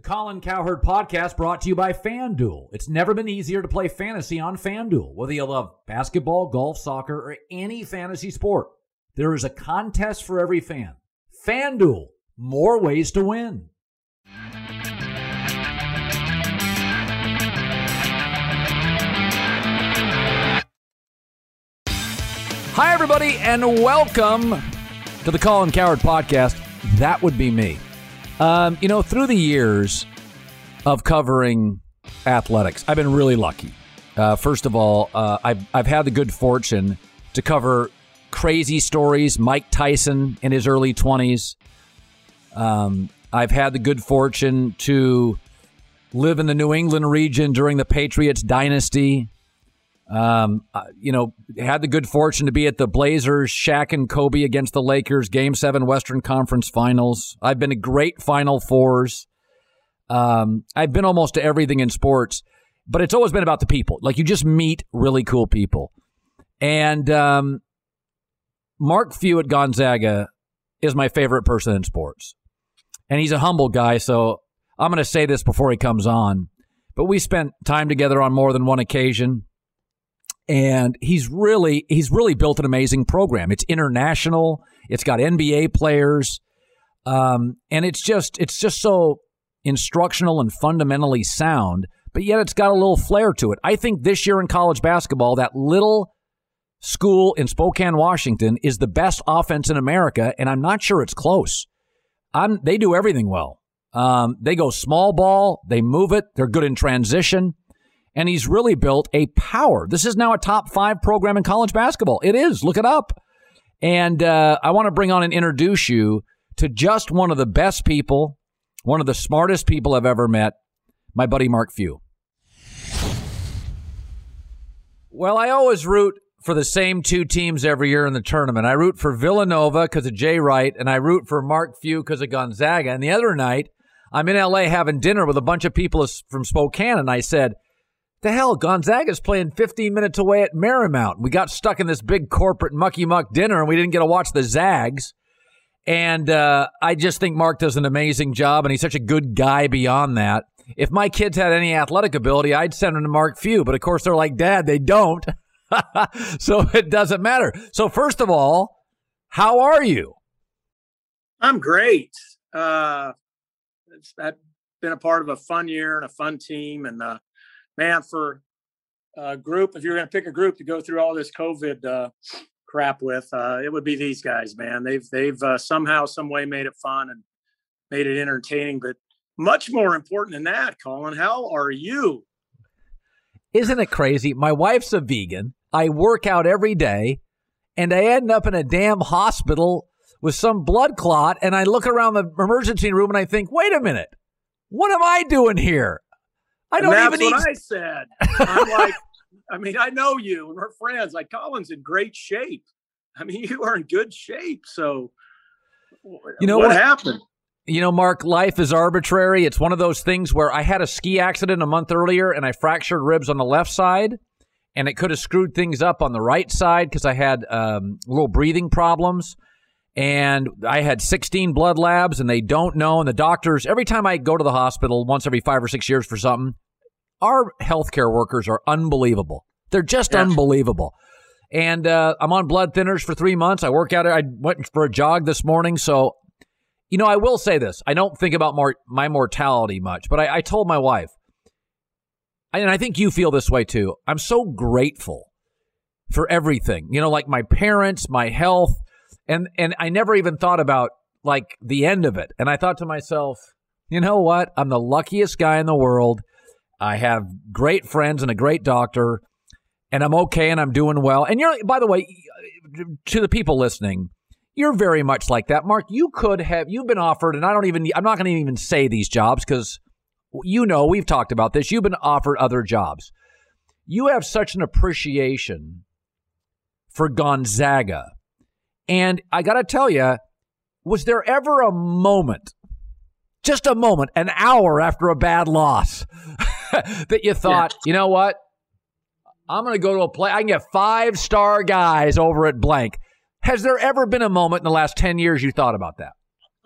The Colin Cowherd podcast brought to you by FanDuel. It's never been easier to play fantasy on FanDuel. Whether you love basketball, golf, soccer, or any fantasy sport, there is a contest for every fan. FanDuel, more ways to win. Hi, everybody, and welcome to the Colin Cowherd podcast. That would be me. Um, you know, through the years of covering athletics, I've been really lucky. Uh, first of all, uh, I've, I've had the good fortune to cover crazy stories, Mike Tyson in his early 20s. Um, I've had the good fortune to live in the New England region during the Patriots dynasty. Um, uh, you know, had the good fortune to be at the Blazers, Shaq and Kobe against the Lakers, Game Seven Western Conference Finals. I've been to great Final Fours. Um, I've been almost to everything in sports, but it's always been about the people. Like you just meet really cool people, and um, Mark Few at Gonzaga is my favorite person in sports, and he's a humble guy. So I'm going to say this before he comes on, but we spent time together on more than one occasion and he's really he's really built an amazing program. It's international. It's got NBA players, um, and it's just it's just so instructional and fundamentally sound. But yet it's got a little flair to it. I think this year in college basketball, that little school in Spokane, Washington, is the best offense in America, and I'm not sure it's close. I'm, they do everything well. Um, they go small ball, they move it, they're good in transition and he's really built a power. This is now a top five program in college basketball. It is. Look it up. And uh, I want to bring on and introduce you to just one of the best people, one of the smartest people I've ever met, my buddy Mark Few. Well, I always root for the same two teams every year in the tournament. I root for Villanova because of Jay Wright, and I root for Mark Few because of Gonzaga. And the other night, I'm in LA having dinner with a bunch of people from Spokane, and I said, the hell, Gonzaga's playing 15 minutes away at Marymount. We got stuck in this big corporate mucky muck dinner and we didn't get to watch the Zags. And uh, I just think Mark does an amazing job and he's such a good guy beyond that. If my kids had any athletic ability, I'd send them to Mark Few. But of course, they're like, Dad, they don't. so it doesn't matter. So, first of all, how are you? I'm great. Uh, I've been a part of a fun year and a fun team. And uh, man, for a group, if you're going to pick a group to go through all this COVID uh, crap with, uh, it would be these guys, man. They've they've uh, somehow, some way made it fun and made it entertaining. But much more important than that, Colin, how are you? Isn't it crazy? My wife's a vegan. I work out every day, and I end up in a damn hospital with some blood clot. And I look around the emergency room and I think, wait a minute, what am I doing here? I don't and even what eat. I said. I'm like, I mean, I know you and we're friends. Like Colin's in great shape. I mean, you are in good shape. So, you know what, what happened? You know, Mark, life is arbitrary. It's one of those things where I had a ski accident a month earlier and I fractured ribs on the left side, and it could have screwed things up on the right side because I had um, little breathing problems. And I had 16 blood labs, and they don't know. And the doctors, every time I go to the hospital once every five or six years for something, our healthcare workers are unbelievable. They're just Yeah. unbelievable. And uh, I'm on blood thinners for three months. I work out. I went for a jog this morning. So, you know, I will say this: I don't think about my mortality much, but I, I told my wife, and I think you feel this way too. I'm so grateful for everything. You know, like my parents, my health, and and I never even thought about like the end of it. And I thought to myself, you know what? I'm the luckiest guy in the world. I have great friends and a great doctor, and I'm okay and I'm doing well. And you're, by the way, to the people listening, you're very much like that. Mark, you could have, you've been offered, and I don't even, I'm not going to even say these jobs because you know, we've talked about this. You've been offered other jobs. You have such an appreciation for Gonzaga. And I got to tell you, was there ever a moment, just a moment, an hour after a bad loss, that you thought, you know what? I'm going to go to a play. I can get five star guys over at blank. Has there ever been a moment in the last 10 years you thought about that?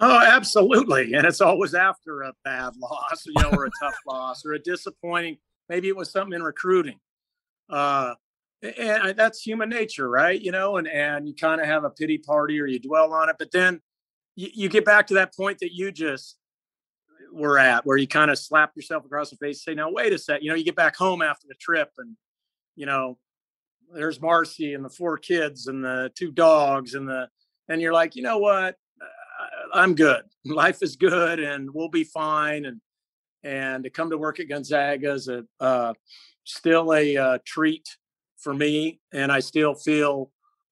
Oh, absolutely. And it's always after a bad loss, you know, or a tough loss or a disappointing. Maybe it was something in recruiting. Uh, and I- that's human nature, right? You know, and and you kind of have a pity party or you dwell on it, but then you, you get back to that point that you just were at, where you kind of slap yourself across the face, say, "Now wait a sec." You know, you get back home after the trip, and you know, there's Marcy and the four kids and the two dogs and the, and you're like, you know what? I- I'm good. Life is good, and we'll be fine. And and to come to work at Gonzaga is a uh, still a uh, treat for me, and I still feel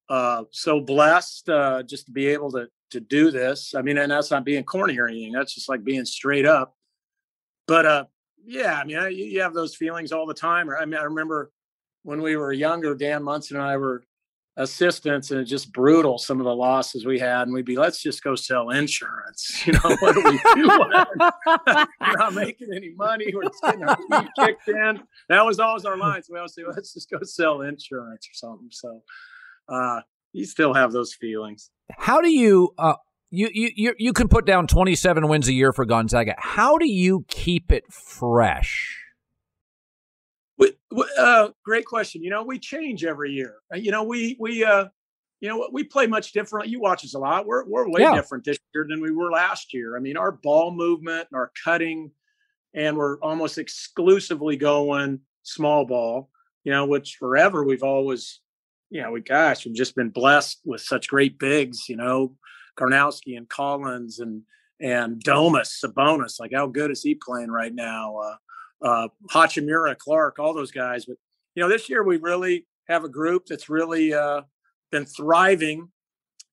uh, so blessed uh, just to be able to to do this. I mean, and that's not being corny or anything. That's just like being straight up. But uh, yeah, I mean, I, you have those feelings all the time. Or I mean, I remember when we were younger, Dan Munson and I were assistants, and just brutal. Some of the losses we had, and we'd be, let's just go sell insurance. You know, what are we doing? we're not making any money. We're just getting our teeth kicked in. That was always our line. So we always say, let's just go sell insurance or something. So uh, you still have those feelings. How do you uh you you you, you can put down 27 wins a year for Gonzaga. How do you keep it fresh? Uh, great question. You know, we change every year. Uh, You know, we we uh, you know we play much different. You watch us a lot. We're we're way Yeah. different this year than we were last year. I mean, our ball movement and our cutting, and we're almost exclusively going small ball. You know, which forever we've always, you know, we gosh, we've just been blessed with such great bigs. You know, Karnowski and Collins and and Domas, Sabonis. Like, how good is he playing right now? Uh, uh, Hachimura, Clarke, all those guys. But you know, this year we really have a group that's really uh, been thriving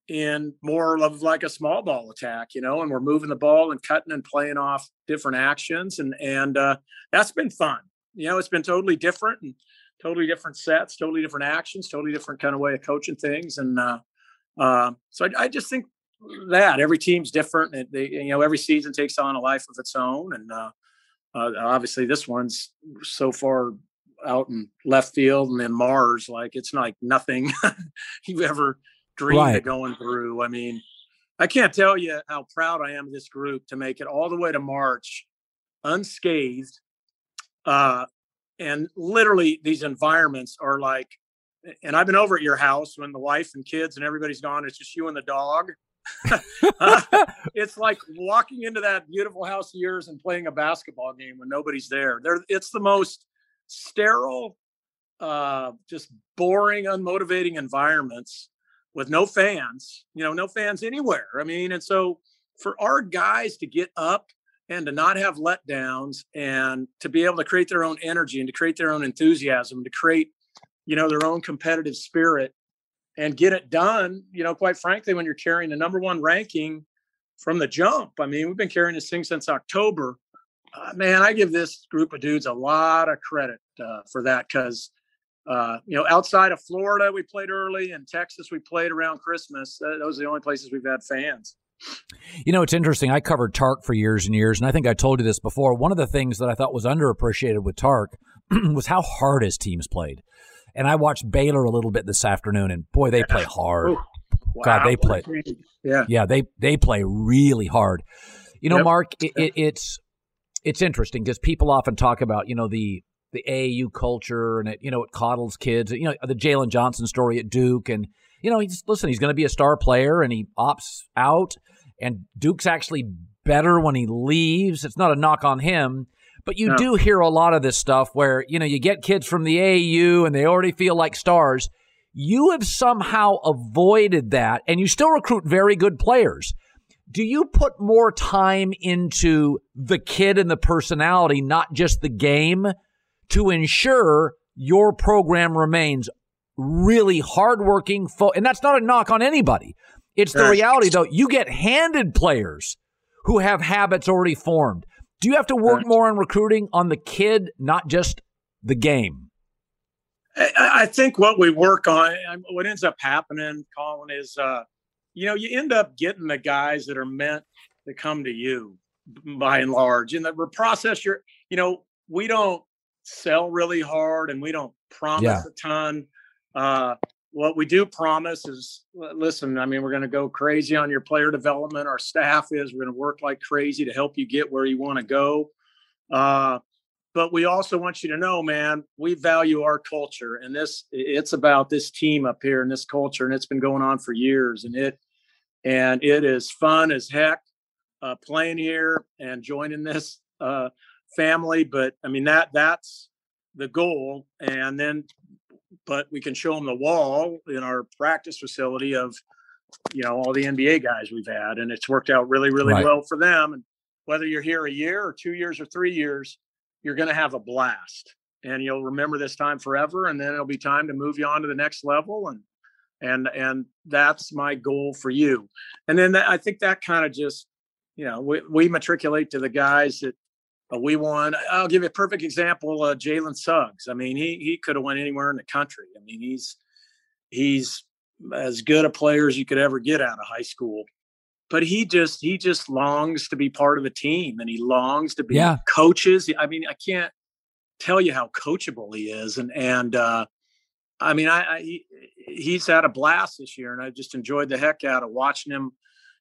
in more of like a small ball attack, you know, and we're moving the ball and cutting and playing off different actions, and and uh, that's been fun. You know, it's been totally different and totally different sets, totally different actions, totally different kind of way of coaching things, and uh, uh, so I, I just think that every team's different, and they, you know, every season takes on a life of its own, and uh, uh, obviously this one's so far out in left field and then Mars, like it's like nothing you ever dreamed Right. of going through. I mean, I can't tell you how proud I am of this group to make it all the way to March unscathed. Uh, and literally, these environments are like, and I've been over at your house when the wife and kids and everybody's gone. It's just you and the dog. Uh, it's like walking into that beautiful house of yours and playing a basketball game when nobody's there. There, it's the most sterile, uh, just boring, unmotivating environments with no fans, you know, no fans anywhere. I mean, and so for our guys to get up and to not have letdowns and to be able to create their own energy and to create their own enthusiasm, to create, you know, their own competitive spirit and get it done, you know, quite frankly, when you're carrying the number one ranking from the jump. I mean, we've been carrying this thing since October. Uh, man, I give this group of dudes a lot of credit uh, for that because, uh, you know, outside of Florida, we played early, and Texas, we played around Christmas. those are the only places we've had fans. You know, it's interesting. I covered Tark for years and years, and I think I told you this before. One of the things that I thought was underappreciated with Tark was how hard his teams played. And I watched Baylor a little bit this afternoon, and boy, they play hard. Wow. God, they play. Yeah, yeah, they they play really hard. You know, yep. Mark, it, it, it's it's interesting because people often talk about you know the the AAU culture and it you know it coddles kids. You know the Jalen Johnson story at Duke, and you know he's listen, he's going to be a star player, and he opts out, and Duke's actually better when he leaves. It's not a knock on him. But you no. do hear a lot of this stuff where, you know, you get kids from the AAU and they already feel like stars. You have somehow avoided that and you still recruit very good players. Do you put more time into the kid and the personality, not just the game, to ensure your program remains really hardworking? Fo- and that's not a knock on anybody. It's the reality, though. You get handed players who have habits already formed. Do you have to work more on recruiting on the kid, not just the game? I, think what we work on, what ends up happening, Colin, is uh, you know you end up getting the guys that are meant to come to you by and large. In the process, you're you know we don't sell really hard and we don't promise yeah. a ton. Uh, what we do promise is listen i mean we're going to go crazy on your player development. Our staff is we're going to work like crazy to help you get where you want to go. Uh, but we also want you to know man we value our culture and this it's about this team up here and this culture and it's been going on for years and it and it is fun as heck uh, playing here and joining this uh, family but i mean that that's the goal and then but we can show them the wall in our practice facility of you know all the NBA guys we've had, and it's worked out really, really right. well for them. And whether you're here a year or two years or three years, you're going to have a blast, and you'll remember this time forever. And then it'll be time to move you on to the next level, and and and that's my goal for you. And then that, I think that kind of just you know we, we matriculate to the guys that we won. I'll give you a perfect example. Uh, Jalen Suggs. I mean, he he could have went anywhere in the country. I mean, he's he's as good a player as you could ever get out of high school. But he just he just longs to be part of a team, and he longs to be yeah. coaches. I mean, I can't tell you how coachable he is, and and uh, I mean, I, I he, he's had a blast this year, and I just enjoyed the heck out of watching him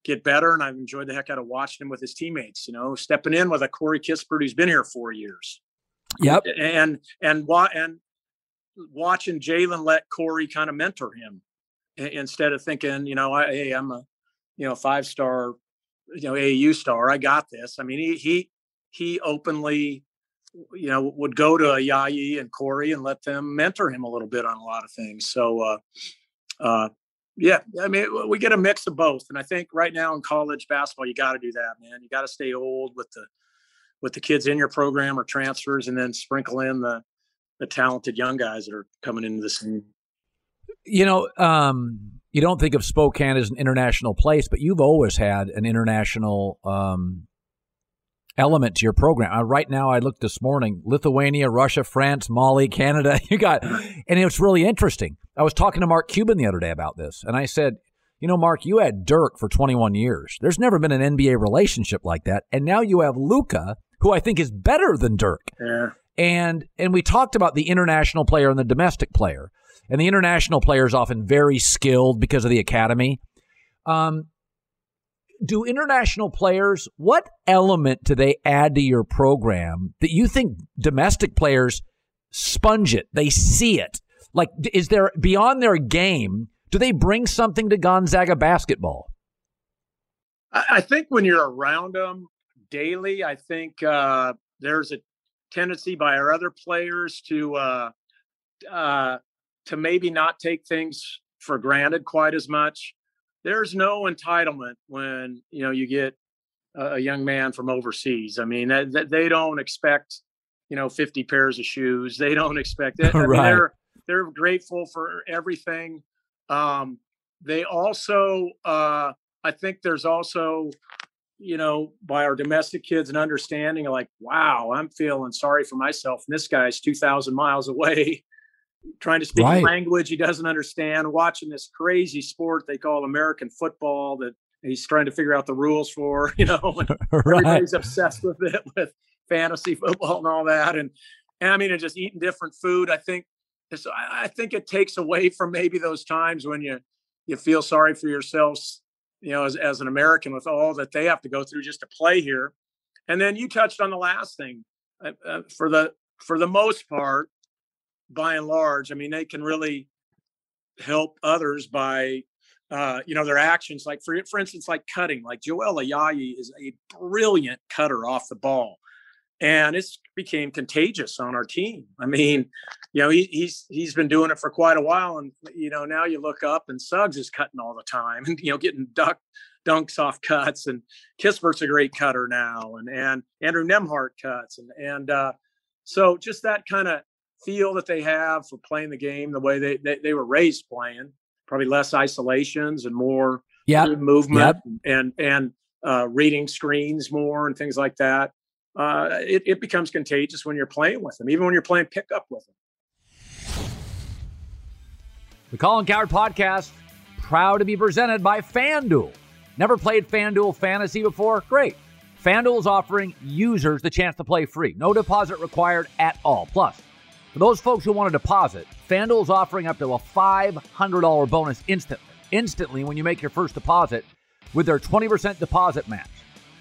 get better. And I've enjoyed the heck out of watching him with his teammates, you know, stepping in with a Corey Kispert who's been here four years. Yep. And, and, and, and watching Jalen let Corey kind of mentor him instead of thinking, you know, I, hey, I'm a, you know, five star, you know, AAU star. I got this. I mean, he, he, he openly, you know, would go to Yayi and Corey and let them mentor him a little bit on a lot of things. So, uh, uh, yeah, I mean, we get a mix of both, and I think right now in college basketball, you got to do that, man. You got to stay old with the with the kids in your program or transfers, and then sprinkle in the the talented young guys that are coming into the scene. You know, um, you don't think of Spokane as an international place, but you've always had an international um, element to your program. Uh, right now, I looked this morning: Lithuania, Russia, France, Mali, Canada. You got, and it's really interesting. I was talking to Mark Cuban the other day about this, and I said, "You know, Mark, you had Dirk for 21 years. There's never been an NBA relationship like that, and now you have Luka, who I think is better than Dirk." Yeah. And and we talked about the international player and the domestic player, and the international player is often very skilled because of the academy. Um, do international players, what element do they add to your program that you think domestic players sponge it? They see it. Like, is there beyond their game, do they bring something to Gonzaga basketball? I think when you're around them daily, I think uh, there's a tendency by our other players to uh, uh, to maybe not take things for granted quite as much. There's no entitlement when you know you get a, young man from overseas. I mean, that, that they don't expect you know 50 pairs of shoes. They don't expect it. I mean, Right. they're they're grateful for everything. Um, they also, uh, I think, there's also you know, by our domestic kids and understanding like, wow, I'm feeling sorry for myself. And this guy's 2,000 miles away trying to speak Right. a language he doesn't understand, watching this crazy sport they call American football that he's trying to figure out the rules for, you know, Right. everybody's obsessed with it, with fantasy football and all that. And, and I mean, and just eating different food. I think, this, I, I think it takes away from maybe those times when you, you feel sorry for yourselves you know, as, as an American with all that they have to go through just to play here. And then you touched on the last thing uh, uh, for the, for the most part, by and large, I mean, they can really help others by, uh, you know, their actions. Like for, for instance, like cutting, like Joel Ayayi is a brilliant cutter off the ball. And it's became contagious on our team. I mean, you know, he, he's he's been doing it for quite a while, and you know, now you look up and Suggs is cutting all the time, and you know, getting duck dunks off cuts, and Kispert's a great cutter now, and and Andrew Nembhard cuts, and and uh, so just that kind of feel that they have for playing the game the way they they, they were raised playing, probably less isolations and more Yep. movement Yep. and and uh, reading screens more and things like that. Uh, it, it becomes contagious when you're playing with them, even when you're playing pickup with them. The Colin Cowherd Podcast, proud to be presented by FanDuel. Never played FanDuel Fantasy before? Great. FanDuel is offering users the chance to play free. No deposit required at all. Plus, for those folks who want to deposit, FanDuel is offering up to a $500 bonus instantly. Instantly when you make your first deposit with their 20% deposit match.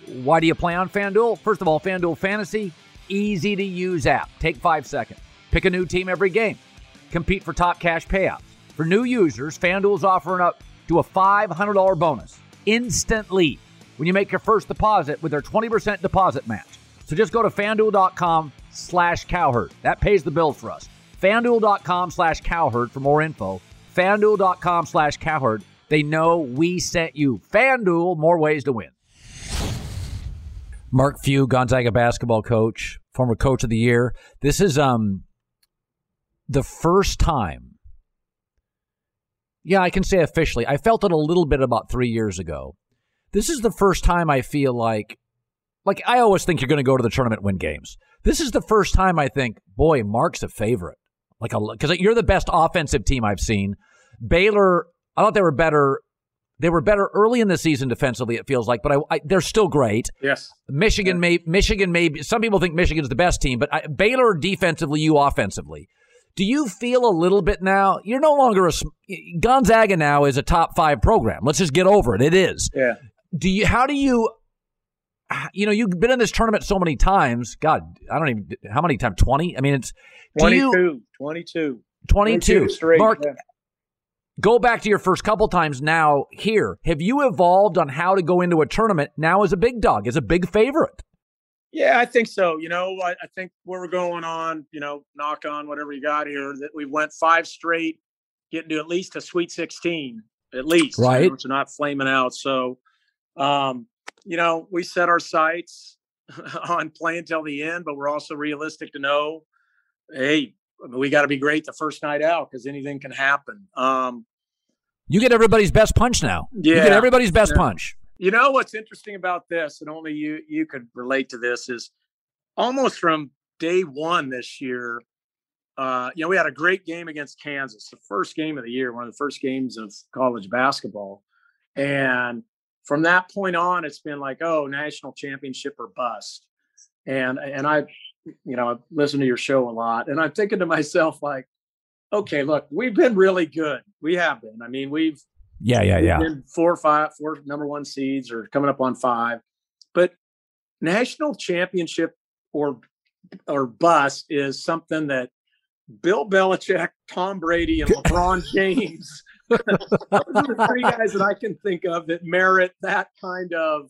Why do you play on FanDuel? First of all, FanDuel Fantasy, easy to use app. Take five seconds. Pick a new team every game. Compete for top cash payouts. For new users, FanDuel is offering up to a $500 bonus instantly when you make your first deposit with their 20% deposit match. So just go to fanduel.com slash cowherd. That pays the bill for us. Fanduel.com slash cowherd for more info. Fanduel.com slash cowherd. They know we sent you. Fanduel, more ways to win. Mark Few, Gonzaga basketball coach, former coach of the year. This is um the first time. Yeah, I can say officially. I felt it a little bit about three years ago. This is the first time I feel like, like I always think you're going to go to the tournament, win games. This is the first time I think, boy, Mark's a favorite. Like a because you're the best offensive team I've seen. Baylor, I thought they were better. They were better early in the season defensively. It feels like, but I, I, they're still great. Yes. Michigan may Michigan may be, some people think Michigan's the best team, but I, Baylor defensively, you offensively. Do you feel a little bit now? You're no longer a Gonzaga now is a top five program. Let's just get over it. It is. Yeah. Do you? How do you? You know, you've been in this tournament so many times. God, I don't even how many times. Twenty. I mean, it's do 22, you 22. 22. straight. Mark, yeah. Go back to your first couple times now here. Have you evolved on how to go into a tournament now as a big dog, as a big favorite? Yeah, I think so. You know, I, I think where we're going on, you know, knock on whatever you got here, that we went five straight, getting to at least a Sweet 16, at least. Right. Which are not flaming out. So, um, you know, we set our sights on playing till the end, but we're also realistic to know, hey, we got to be great the first night out because anything can happen. Um, You get everybody's best punch now. Yeah, You get everybody's best Yeah. punch. You know what's interesting about this, and only you you could relate to this, is almost from day one this year. Uh, you know, we had a great game against Kansas, the first game of the year, one of the first games of college basketball, and from that point on, it's been like, oh, national championship or bust. And and I, you know, I've listened to your show a lot, and I'm thinking to myself like, okay, look, we've been really good. We have been. I mean, we've Yeah, yeah, yeah. Four or five, four number one seeds or coming up on five. But national championship or or bust is something that Bill Belichick, Tom Brady, and LeBron James those are the three guys that I can think of that merit that kind of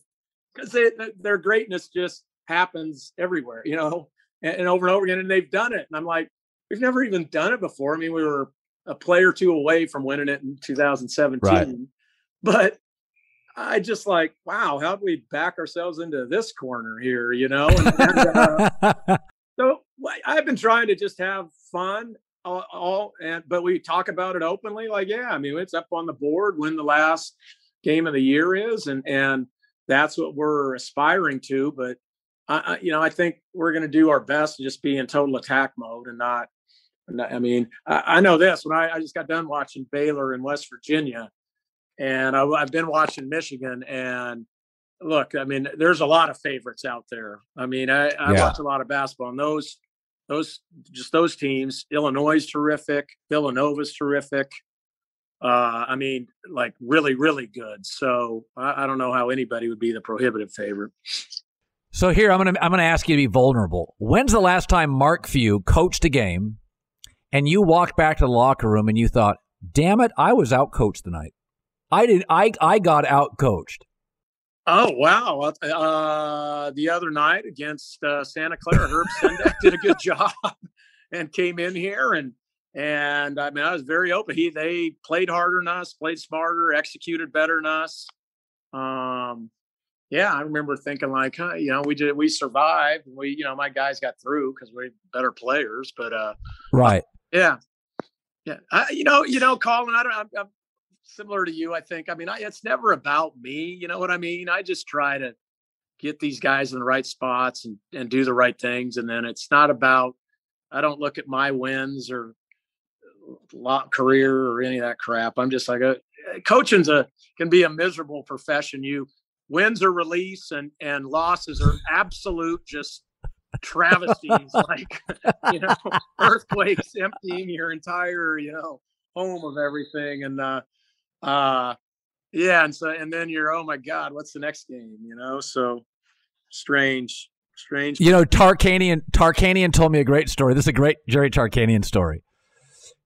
because their greatness just happens everywhere, you know, and, and over and over again, and they've done it. And I'm like, we've never even done it before. I mean, we were a play or two away from winning it in 2017. Right. But I just like, wow, how do we back ourselves into this corner here? You know, and, and, uh, so I've been trying to just have fun. All, all and but we talk about it openly. Like, yeah, I mean, it's up on the board when the last game of the year is, and and that's what we're aspiring to. But I you know, I think we're going to do our best to just be in total attack mode and not. I mean, I, I know this when I, I just got done watching Baylor in West Virginia and I, have been watching Michigan. And look, I mean, there's a lot of favorites out there. I mean, I, I yeah. watch a lot of basketball, and those, those, just those teams. Illinois is terrific. Villanova's terrific. Uh, I mean, like really, really good. So I don't know how anybody would be the prohibitive favorite. So here, I'm gonna I'm gonna ask you to be vulnerable. When's the last time Mark Few coached a game, and you walked back to the locker room and you thought, "Damn it, I was out coached tonight." I did. I I got out coached. Oh wow! Uh, the other night against uh, Santa Clara, Herb Sendek did a good job and came in here and and I mean I was very open. He they played harder than us, played smarter, executed better than us. Um, yeah, I remember thinking like, huh, you know, we did we survived. We you know my guys got through because we're better players, but uh, right, yeah, yeah. I, you know, you know, Colin, I don't. I'm, I'm similar to you, I think. I mean, I, it's never about me. You know what I mean? I just try to get these guys in the right spots and, and do the right things. And then it's not about, I don't look at my wins or lot career or any of that crap. I'm just like, a, uh, coaching's a, can be a miserable profession. You wins are release and, and losses are absolute just travesties like, you know, earthquakes emptying your entire, you know, home of everything. And, uh, uh yeah and so and then you're oh my god what's the next game? You know so strange strange you know tarkanian tarkanian told me a great story. This is a great jerry tarkanian story.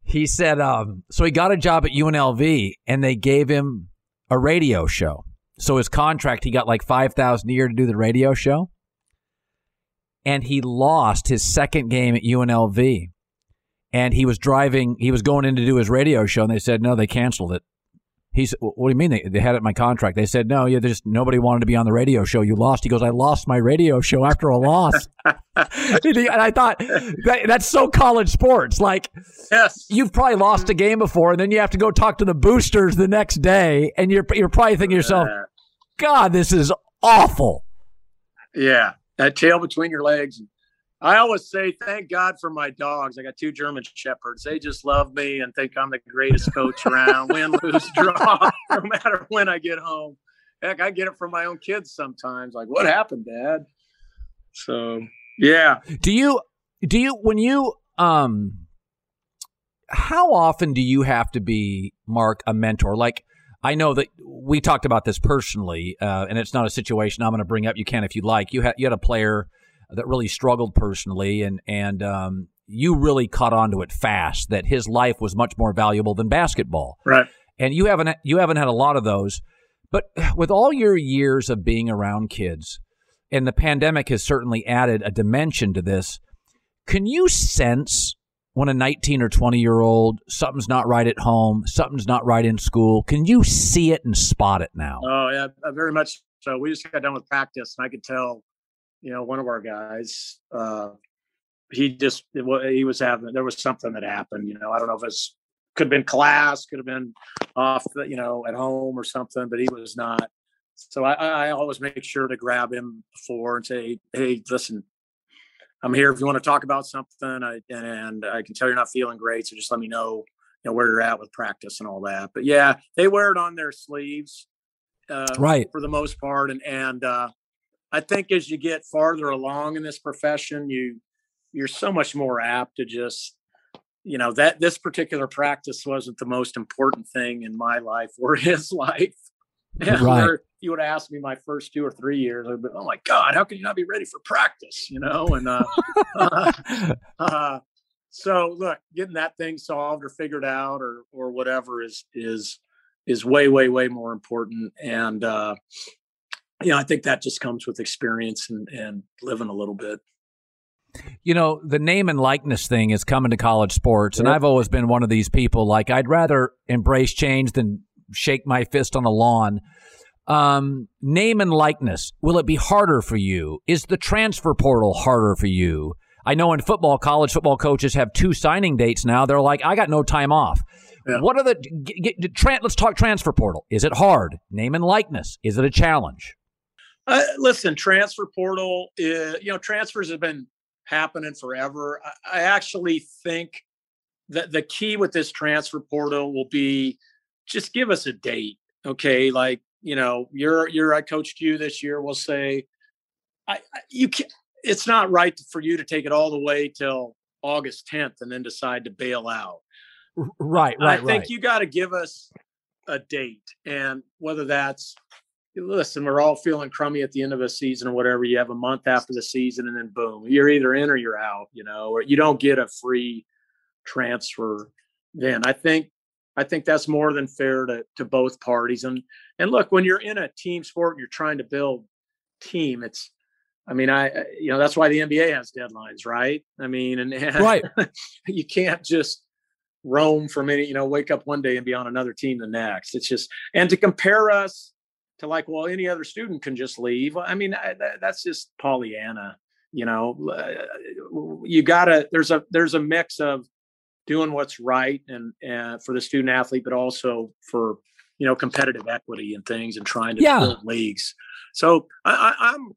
He said um so he got a job at unlv and they gave him a radio show so his contract he got like 5000 a year to do the radio show and he lost his second game at unlv and he was driving he was going in to do his radio show and they said no they canceled it he said, "What do you mean? They, they had it in my contract." They said, "No, yeah, just nobody wanted to be on the radio show. You lost." He goes, "I lost my radio show after a loss." and I thought that, that's so college sports. Like, yes, you've probably lost a game before, and then you have to go talk to the boosters the next day, and you're you're probably thinking to yourself, "God, this is awful." Yeah, that tail between your legs. I always say, thank God for my dogs. I got two German shepherds. They just love me and think I'm the greatest coach around. Win, lose, draw, no matter when I get home. Heck, I get it from my own kids sometimes. Like, what happened, Dad? So, yeah. Do you do you when you um how often do you have to be Mark a mentor? Like I know that we talked about this personally, uh, and it's not a situation I'm going to bring up. You can if you like. You had you had a player that really struggled personally, and and um, you really caught on to it fast. That his life was much more valuable than basketball. Right. And you haven't you haven't had a lot of those, but with all your years of being around kids, and the pandemic has certainly added a dimension to this. Can you sense when a 19 or 20 year old something's not right at home, something's not right in school? Can you see it and spot it now? Oh yeah, very much. So we just got done with practice, and I could tell you know, one of our guys, uh, he just he was having there was something that happened. You know, I don't know if it's could have been class, could have been off, you know, at home or something, but he was not. So I, I always make sure to grab him before and say, "Hey, listen, I'm here if you want to talk about something, I, and I can tell you're not feeling great, so just let me know, you know, where you're at with practice and all that." But yeah, they wear it on their sleeves, uh, right, for the most part, and and uh, I think as you get farther along in this profession, you you're so much more apt to just you know that this particular practice wasn't the most important thing in my life or his life. And right. You would ask me my first two or three years, I'd be, oh my God, how can you not be ready for practice? You know, and uh, uh, uh, so look, getting that thing solved or figured out or or whatever is is is way way way more important. And uh, you know, I think that just comes with experience and, and living a little bit. you know, the name and likeness thing is coming to college sports, and I've always been one of these people. Like, I'd rather embrace change than shake my fist on a lawn. Um, name and likeness. Will it be harder for you? Is the transfer portal harder for you? I know in football, college football coaches have two signing dates now. They're like, I got no time off. Yeah. What are the? Get, get, tra- let's talk transfer portal. Is it hard? Name and likeness. Is it a challenge? Uh, listen, transfer portal. Is, you know, transfers have been happening forever. I, I actually think that the key with this transfer portal will be just give us a date. Okay, like you know, you're you're I coached you this year. We'll say, I, I you can It's not right for you to take it all the way till August 10th and then decide to bail out. Right, right. I think right. you got to give us a date, and whether that's listen, we're all feeling crummy at the end of a season or whatever. You have a month after the season, and then boom, you're either in or you're out. You know, or you don't get a free transfer. Then I think I think that's more than fair to to both parties. And and look, when you're in a team sport, and you're trying to build team. It's I mean, I you know that's why the NBA has deadlines, right? I mean, and, and right, you can't just roam from any, you know, wake up one day and be on another team the next. It's just, and to compare us to like, well, any other student can just leave. I mean, I, that, that's just Pollyanna. You know, uh, you gotta. There's a there's a mix of doing what's right and, and for the student athlete, but also for you know competitive equity and things, and trying to yeah. build leagues. So I, I, I'm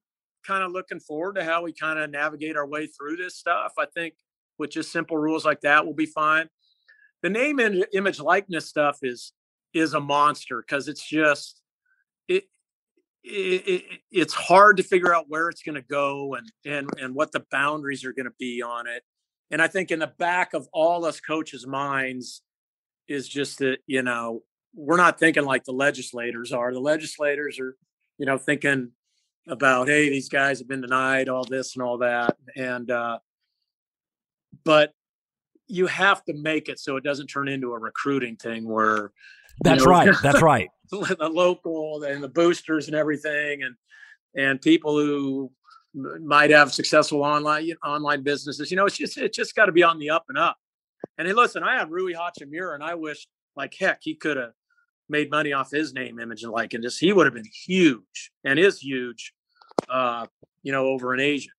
kind of looking forward to how we kind of navigate our way through this stuff. I think with just simple rules like that, we'll be fine the name and image likeness stuff is is a monster because it's just it, it, it, it's hard to figure out where it's going to go and and and what the boundaries are going to be on it and i think in the back of all us coaches minds is just that you know we're not thinking like the legislators are. The legislators are you know thinking about hey these guys have been denied all this and all that and uh but you have to make it so it doesn't turn into a recruiting thing where that's know, right. That's right. the local and the boosters and everything and and people who might have successful online online businesses you know it's just it's just got to be on the up and up and hey listen i have rui hachimura and i wish like heck he could have made money off his name image and likeness he would have been huge and is huge uh you know over in asia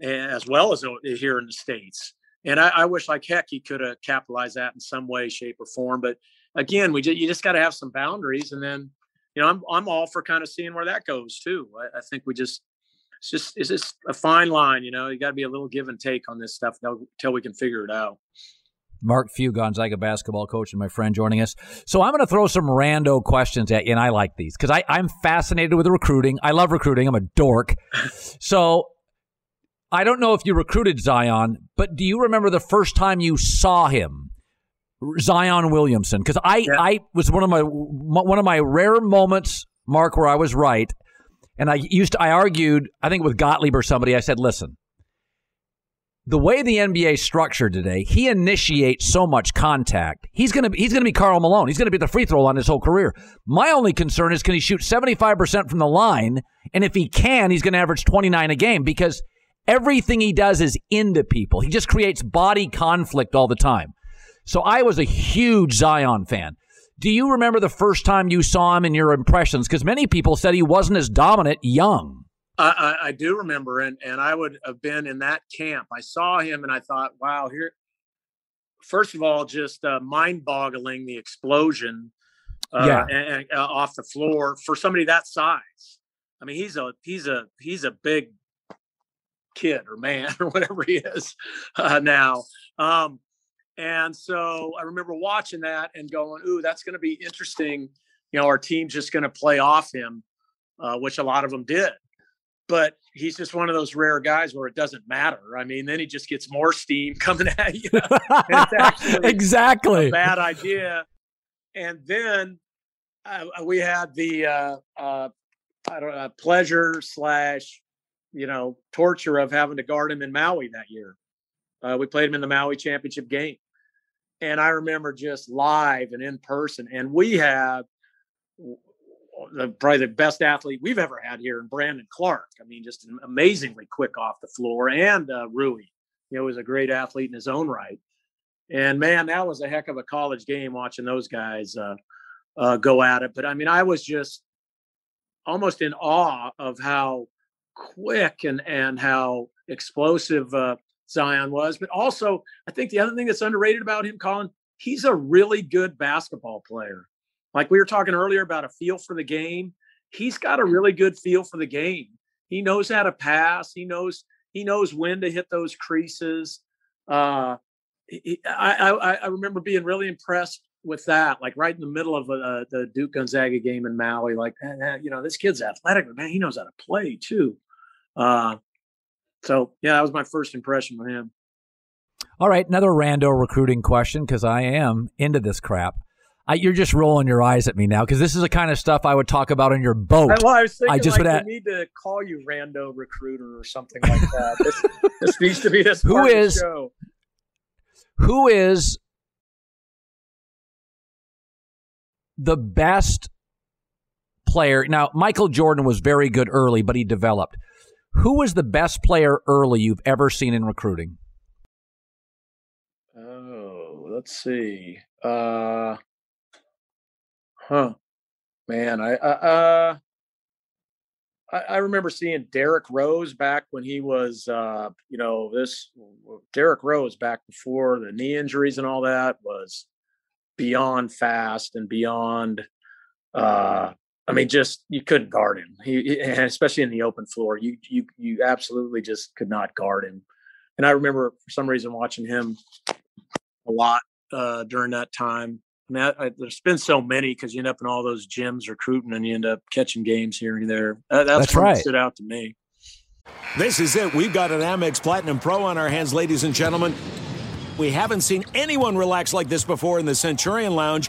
as well as here in the states and I, I wish like heck he could have capitalized that in some way, shape, or form. But again, we just, you just got to have some boundaries, and then you know I'm I'm all for kind of seeing where that goes too. I, I think we just it's just it's just a fine line, you know. You got to be a little give and take on this stuff until we can figure it out. Mark Few, Gonzaga basketball coach, and my friend joining us. So I'm going to throw some rando questions at you, and I like these because I'm fascinated with recruiting. I love recruiting. I'm a dork. so I don't know if you recruited Zion, but do you remember the first time you saw him, Zion Williamson? Because I, yeah. I was one of my one of my rare moments, Mark, where I was right, and I used to, I argued, I think with Gottlieb or somebody, I said, listen, the way the NBA is structured today, he initiates so much contact. He's gonna he's gonna be Karl Malone. He's gonna be the free throw line his whole career. My only concern is can he shoot seventy five percent from the line, and if he can, he's gonna average twenty nine a game because Everything he does is into people. He just creates body conflict all the time. So I was a huge Zion fan. Do you remember the first time you saw him in your impressions? Because many people said he wasn't as dominant young. I, I, I, do remember, and and I would have been in that camp. I saw him, and I thought, wow, here. First of all, just uh, mind-boggling the explosion, uh, yeah. and, and, uh, off the floor for somebody that size. I mean, he's a he's a he's a big kid or man or whatever he is uh, now. Um, and so I remember watching that and going, "Ooh, that's going to be interesting." You know, our team's just going to play off him, uh, which a lot of them did. But he's just one of those rare guys where it doesn't matter. I mean, then he just gets more steam coming at you. exactly bad idea. And then uh, we had the uh, uh, I don't know, pleasure slash you know, torture of having to guard him in Maui that year. Uh, we played him in the Maui championship game. And I remember just live and in person. And we have the, probably the best athlete we've ever had here in Brandon Clarke. I mean, just amazingly quick off the floor and uh, Rui. you know, was a great athlete in his own right. And man, that was a heck of a college game watching those guys uh, uh, go at it. But I mean, I was just almost in awe of how quick and and how explosive uh, Zion was. But also, I think the other thing that's underrated about him, Colin, he's a really good basketball player. Like we were talking earlier about a feel for the game, he's got a really good feel for the game. He knows how to pass. He knows he knows when to hit those creases. Uh, he, I, I, I remember being really impressed with that, like right in the middle of uh, the Duke Gonzaga game in Maui. Like, you know, this kid's athletic, but man, he knows how to play too. Uh, so yeah, that was my first impression with him. All right, another rando recruiting question because I am into this crap. I, you're just rolling your eyes at me now because this is the kind of stuff I would talk about on your boat. Well, I was thinking I just like would add, need to call you rando recruiter or something like that. this, this needs to be this Who of is- show. who is the best player? Now, Michael Jordan was very good early, but he developed. Who was the best player early you've ever seen in recruiting? Oh, let's see. Uh, huh, man, I, uh, I, I remember seeing Derrick Rose back when he was, uh, you know, this Derrick Rose back before the knee injuries and all that was beyond fast and beyond. Uh, I mean, just you couldn't guard him. He, he- and especially in the open floor, you you you absolutely just could not guard him. And I remember for some reason watching him a lot uh, during that time. I mean, I, I, there's been so many because you end up in all those gyms recruiting, and you end up catching games here and there. That, that's That's one right. stood out to me. This is it. We've got an Amex Platinum Pro on our hands, ladies and gentlemen. We haven't seen anyone relax like this before in the Centurion Lounge.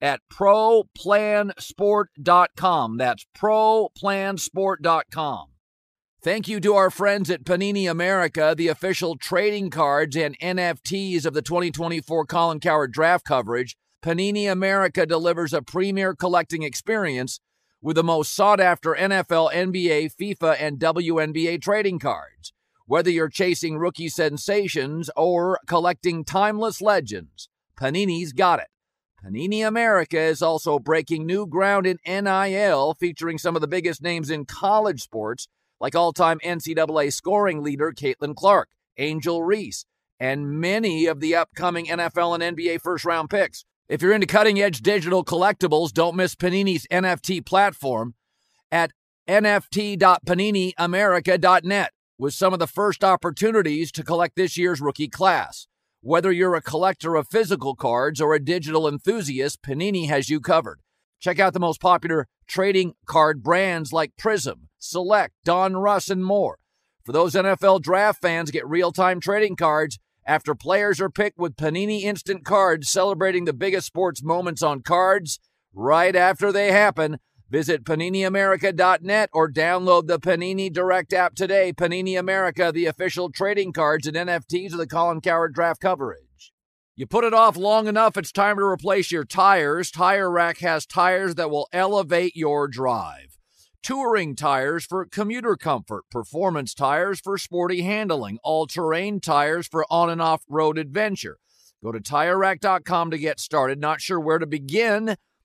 at ProPlansport.com. That's ProPlansport.com. Thank you to our friends at Panini America, the official trading cards and NFTs of the 2024 Colin Cowherd draft coverage. Panini America delivers a premier collecting experience with the most sought after NFL, NBA, FIFA, and WNBA trading cards. Whether you're chasing rookie sensations or collecting timeless legends, Panini's got it. Panini America is also breaking new ground in NIL, featuring some of the biggest names in college sports, like all time NCAA scoring leader Caitlin Clark, Angel Reese, and many of the upcoming NFL and NBA first round picks. If you're into cutting edge digital collectibles, don't miss Panini's NFT platform at nft.paniniamerica.net with some of the first opportunities to collect this year's rookie class. Whether you're a collector of physical cards or a digital enthusiast, Panini has you covered. Check out the most popular trading card brands like Prism, Select, Donruss, and more. For those NFL draft fans, get real time trading cards after players are picked with Panini Instant Cards celebrating the biggest sports moments on cards right after they happen. Visit PaniniAmerica.net or download the Panini Direct app today. Panini America, the official trading cards and NFTs of the Colin Cowherd draft coverage. You put it off long enough, it's time to replace your tires. Tire Rack has tires that will elevate your drive. Touring tires for commuter comfort, performance tires for sporty handling, all terrain tires for on and off road adventure. Go to tirerack.com to get started. Not sure where to begin?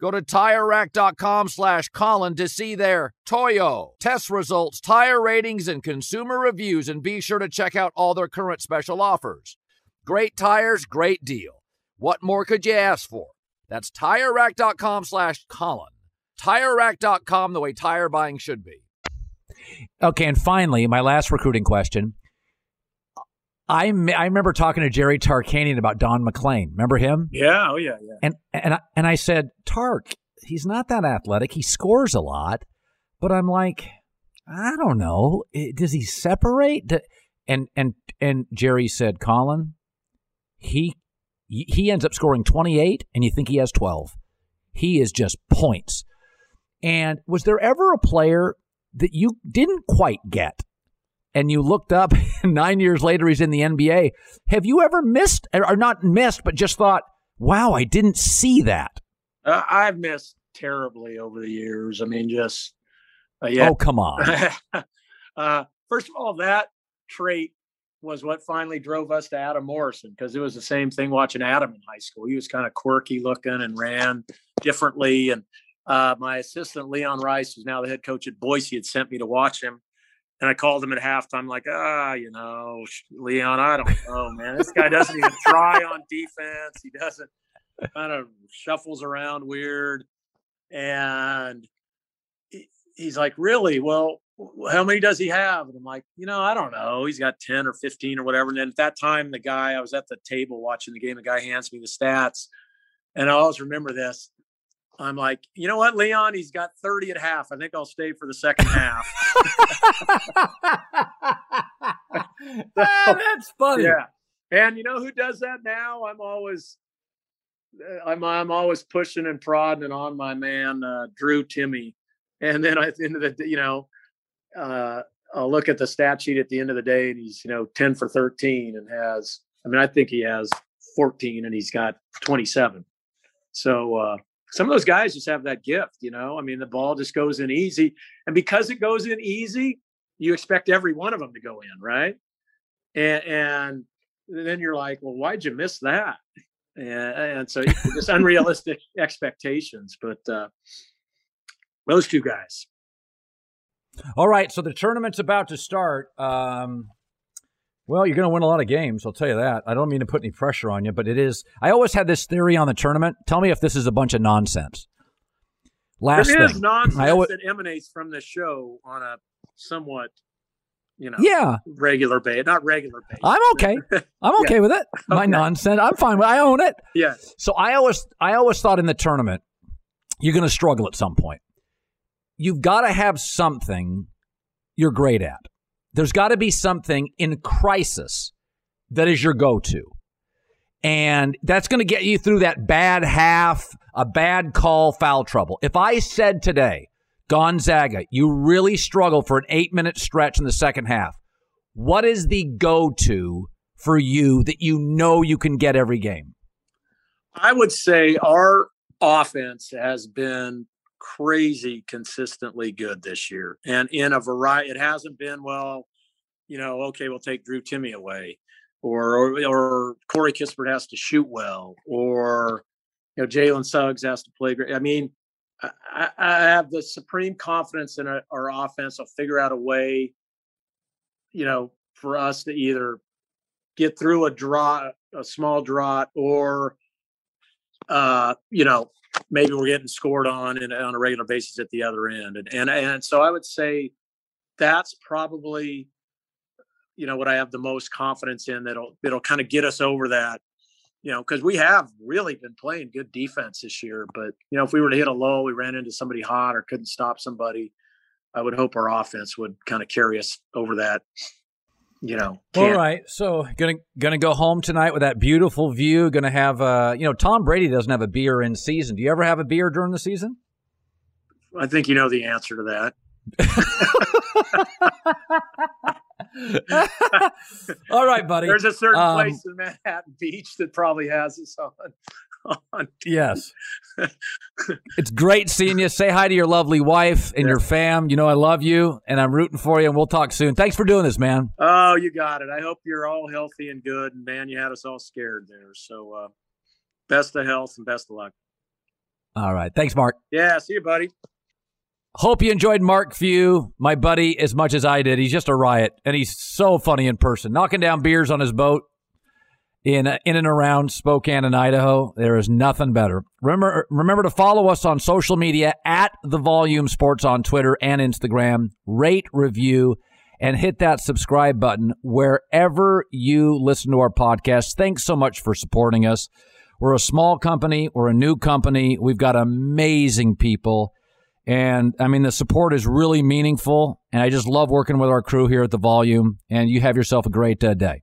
Go to TireRack.com slash Colin to see their Toyo test results, tire ratings, and consumer reviews, and be sure to check out all their current special offers. Great tires, great deal. What more could you ask for? That's TireRack.com slash Colin. TireRack.com, the way tire buying should be. Okay, and finally, my last recruiting question. I, I remember talking to Jerry Tarkanian about Don MacLean. Remember him? Yeah, oh yeah, yeah. And and I, and I said, Tark, he's not that athletic. He scores a lot, but I'm like, I don't know. Does he separate? And and and Jerry said, Colin, he he ends up scoring 28, and you think he has 12. He is just points. And was there ever a player that you didn't quite get and you looked up nine years later he's in the NBA. Have you ever missed or not missed, but just thought, wow, I didn't see that? Uh, I've missed terribly over the years. I mean, just uh, yeah. Oh, come on. uh, first of all, that trait was what finally drove us to Adam Morrison because it was the same thing watching Adam in high school. He was kind of quirky looking and ran differently. And uh, my assistant Leon Rice, who's now the head coach at Boise, had sent me to watch him and I called him at halftime, like, ah, you know, Leon, I don't know, man. This guy doesn't even try on defense. He doesn't kind of shuffles around weird. And he's like, really? Well, how many does he have? And I'm like, you know, I don't know. He's got 10 or 15 or whatever. And then at that time, the guy, I was at the table watching the game, the guy hands me the stats. And I always remember this. I'm like, you know what, Leon? He's got 30 at half. I think I'll stay for the second half. so, that's funny. Yeah. And you know who does that now? I'm always uh, I'm I'm always pushing and prodding and on my man uh, Drew Timme, And then at the end of the you know, uh, I'll look at the stat sheet at the end of the day and he's, you know, 10 for 13 and has I mean, I think he has 14 and he's got 27. So uh some of those guys just have that gift, you know. I mean, the ball just goes in easy, and because it goes in easy, you expect every one of them to go in, right? And, and then you're like, well, why'd you miss that? And, and so just unrealistic expectations. But uh, those two guys. All right, so the tournament's about to start. Um, well, you're going to win a lot of games. I'll tell you that. I don't mean to put any pressure on you, but it is. I always had this theory on the tournament. Tell me if this is a bunch of nonsense. Last there thing, is nonsense always, that emanates from the show on a somewhat, you know, yeah, regular base, not regular base. I'm okay. I'm okay yeah. with it. My okay. nonsense. I'm fine with. I own it. Yeah. So I always, I always thought in the tournament, you're going to struggle at some point. You've got to have something you're great at. There's got to be something in crisis that is your go to. And that's going to get you through that bad half, a bad call, foul trouble. If I said today, Gonzaga, you really struggle for an eight minute stretch in the second half, what is the go to for you that you know you can get every game? I would say our offense has been crazy consistently good this year. And in a variety, it hasn't been, well, you know, okay, we'll take Drew Timme away, or, or, or Corey Kispert has to shoot well, or, you know, Jalen Suggs has to play great. I mean, I, I have the supreme confidence in our, our offense. I'll figure out a way, you know, for us to either get through a draw, a small drought, or, uh, you know, maybe we're getting scored on and on a regular basis at the other end. And, and, and so I would say that's probably, you know, what I have the most confidence in that'll, that'll kind of get us over that, you know, cause we have really been playing good defense this year, but you know, if we were to hit a low, we ran into somebody hot or couldn't stop somebody, I would hope our offense would kind of carry us over that you know. All right, so gonna gonna go home tonight with that beautiful view. Gonna have uh, you know, Tom Brady doesn't have a beer in season. Do you ever have a beer during the season? I think you know the answer to that. All right, buddy. There's a certain um, place in Manhattan Beach that probably has this on. On. Yes. it's great seeing you. Say hi to your lovely wife and Yeah. your fam. You know I love you and I'm rooting for you and we'll talk soon. Thanks for doing this, man. Oh, you got it. I hope you're all healthy and good. And man, you had us all scared there. So, uh, best of health and best of luck. All right. Thanks, Mark. Yeah. See you, buddy. Hope you enjoyed Mark Few, my buddy, as much as I did. He's just a riot, and he's so funny in person. Knocking down beers on his boat in in and around Spokane and Idaho. There is nothing better. Remember remember to follow us on social media at the Volume Sports on Twitter and Instagram. Rate, review, and hit that subscribe button wherever you listen to our podcast. Thanks so much for supporting us. We're a small company. We're a new company. We've got amazing people. And I mean, the support is really meaningful. And I just love working with our crew here at the volume. And you have yourself a great uh, day.